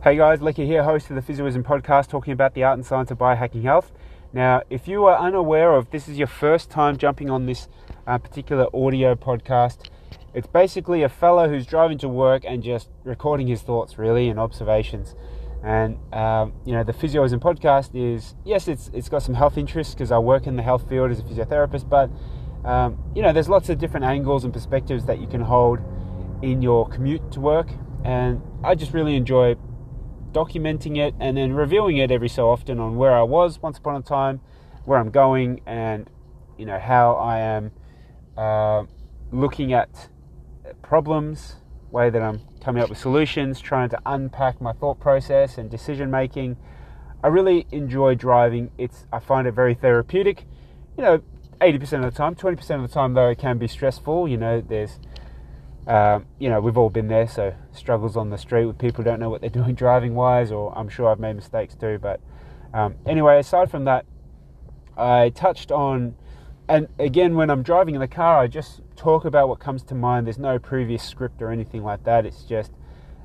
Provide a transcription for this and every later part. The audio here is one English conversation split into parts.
Hey guys, Lecky here, host of the Physioism podcast, talking about the art and science of biohacking health. Now, if you are unaware of this is your first time jumping on this uh, particular audio podcast, it's basically a fellow who's driving to work and just recording his thoughts, really, and observations. And um, you know, the Physioism podcast is yes, it's it's got some health interests because I work in the health field as a physiotherapist, but um, you know, there's lots of different angles and perspectives that you can hold in your commute to work, and I just really enjoy documenting it and then reviewing it every so often on where I was once upon a time, where I'm going, and you know how I am uh, looking at problems, way that I'm coming up with solutions, trying to unpack my thought process and decision making. I really enjoy driving. It's I find it very therapeutic. You know, 80% of the time, 20% of the time though it can be stressful. You know, there's um, you know, we've all been there, so struggles on the street with people don't know what they're doing driving wise, or I'm sure I've made mistakes too. But um, anyway, aside from that, I touched on, and again, when I'm driving in the car, I just talk about what comes to mind. There's no previous script or anything like that. It's just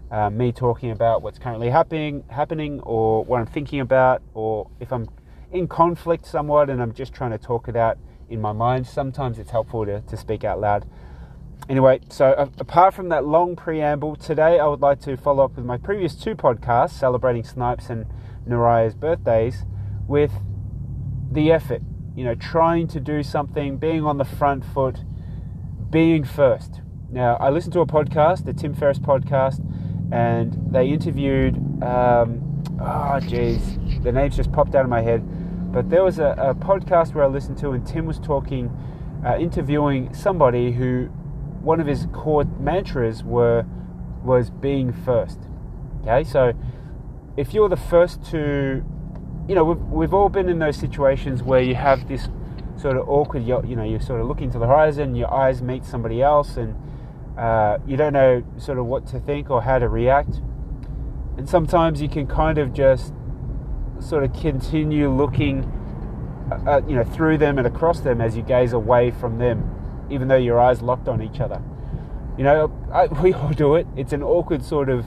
uh, me talking about what's currently happening, happening, or what I'm thinking about, or if I'm in conflict somewhat and I'm just trying to talk it out in my mind. Sometimes it's helpful to, to speak out loud anyway, so uh, apart from that long preamble, today I would like to follow up with my previous two podcasts celebrating Snipes and Naraya's birthdays with the effort. You know, trying to do something, being on the front foot, being first. Now, I listened to a podcast, the Tim Ferriss podcast, and they interviewed, um, oh, geez, the names just popped out of my head. But there was a, a podcast where I listened to, and Tim was talking, uh, interviewing somebody who one of his core mantras were was being first. Okay, so if you're the first to, you know, we've, we've all been in those situations where you have this sort of awkward, you know, you're sort of looking to the horizon, your eyes meet somebody else, and uh, you don't know sort of what to think or how to react. And sometimes you can kind of just sort of continue looking, uh, uh you know, through them and across them as you gaze away from them even though your eyes locked on each other. You know, I, we all do it. It's an awkward sort of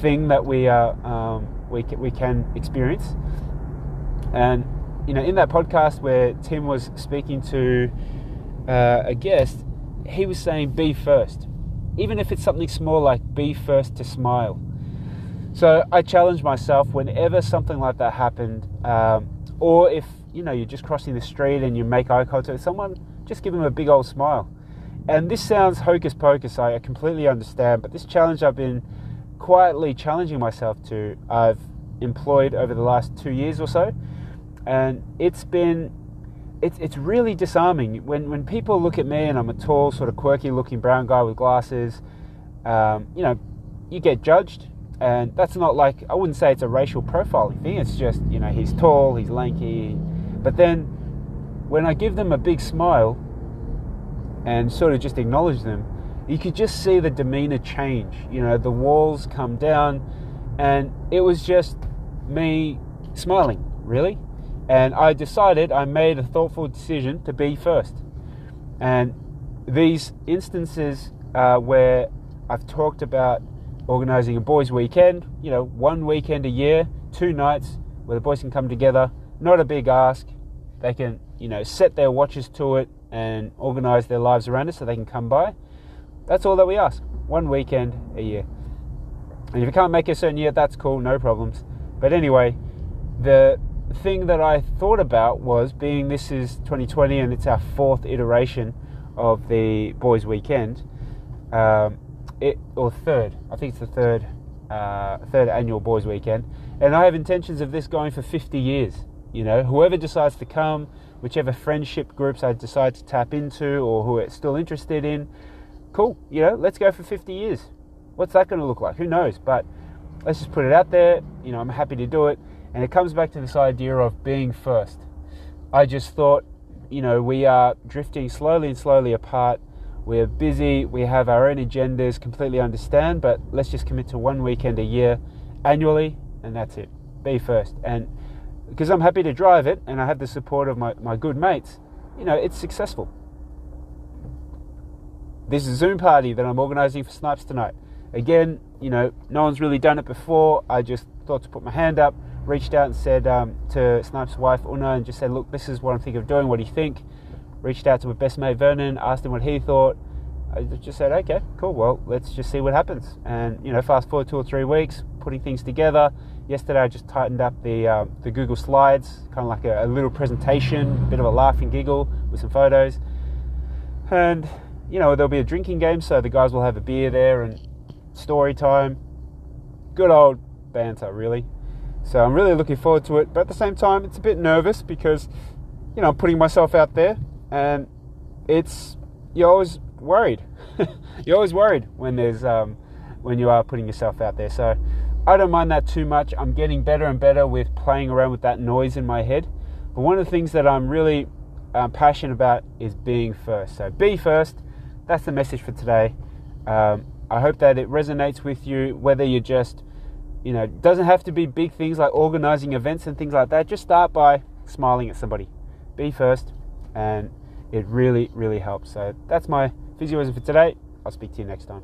thing that we are um, we we can experience. And you know, in that podcast where Tim was speaking to uh, a guest, he was saying, "Be first, even if it's something small like be first to smile." So I challenge myself whenever something like that happened, um, or if you know you're just crossing the street and you make eye contact with someone, just give them a big old smile. And this sounds hocus pocus, I completely understand, but this challenge I've been quietly challenging myself to, I've employed over the last two years or so, and it's been it's, it's really disarming when, when people look at me and I'm a tall, sort of quirky looking brown guy with glasses. Um, you know, you get judged, and that's not like I wouldn't say it's a racial profiling thing. It's just you know he's tall, he's lanky, but then when I give them a big smile and sort of just acknowledge them, you could just see the demeanor change. You know, the walls come down, and it was just me smiling, really. And I decided, I made a thoughtful decision to be first. And these instances uh, where I've talked about organizing a boys' weekend, you know, one weekend a year, two nights where the boys can come together, not a big ask. They can you know, set their watches to it and organize their lives around it so they can come by. That's all that we ask. One weekend a year. And if you can't make a certain year, that's cool, no problems. But anyway, the thing that I thought about was being this is 2020 and it's our fourth iteration of the Boys Weekend, um, it or third, I think it's the third, uh, third annual Boys Weekend, and I have intentions of this going for 50 years. You know, whoever decides to come, whichever friendship groups I decide to tap into or who are still interested in, cool, you know, let's go for 50 years. What's that going to look like? Who knows? But let's just put it out there. You know, I'm happy to do it. And it comes back to this idea of being first. I just thought, you know, we are drifting slowly and slowly apart. We're busy, we have our own agendas, completely understand, but let's just commit to one weekend a year annually, and that's it. Be first. And because I'm happy to drive it and I have the support of my, my good mates, you know, it's successful. This is a Zoom party that I'm organising for Snipes tonight. Again, you know, no one's really done it before. I just thought to put my hand up, reached out and said um, to Snipe's wife Una, and just said, "Look, this is what I'm thinking of doing. What do you think?" Reached out to my best mate Vernon, asked him what he thought. I just said, "Okay, cool. Well, let's just see what happens." And you know, fast forward two or three weeks, putting things together. Yesterday, I just tightened up the um, the Google Slides, kind of like a, a little presentation, a bit of a laugh and giggle with some photos, and you know, there'll be a drinking game, so the guys will have a beer there and story time. Good old banter, really. So I'm really looking forward to it, but at the same time, it's a bit nervous because, you know, I'm putting myself out there, and it's you're always worried. you're always worried when there's um, when you are putting yourself out there. So I don't mind that too much. I'm getting better and better with playing around with that noise in my head. But one of the things that I'm really um, passionate about is being first. So be first. That's the message for today. Um, I hope that it resonates with you, whether you're just, you know, doesn't have to be big things like organizing events and things like that. Just start by smiling at somebody. Be first, and it really, really helps. So that's my physioism for today. I'll speak to you next time.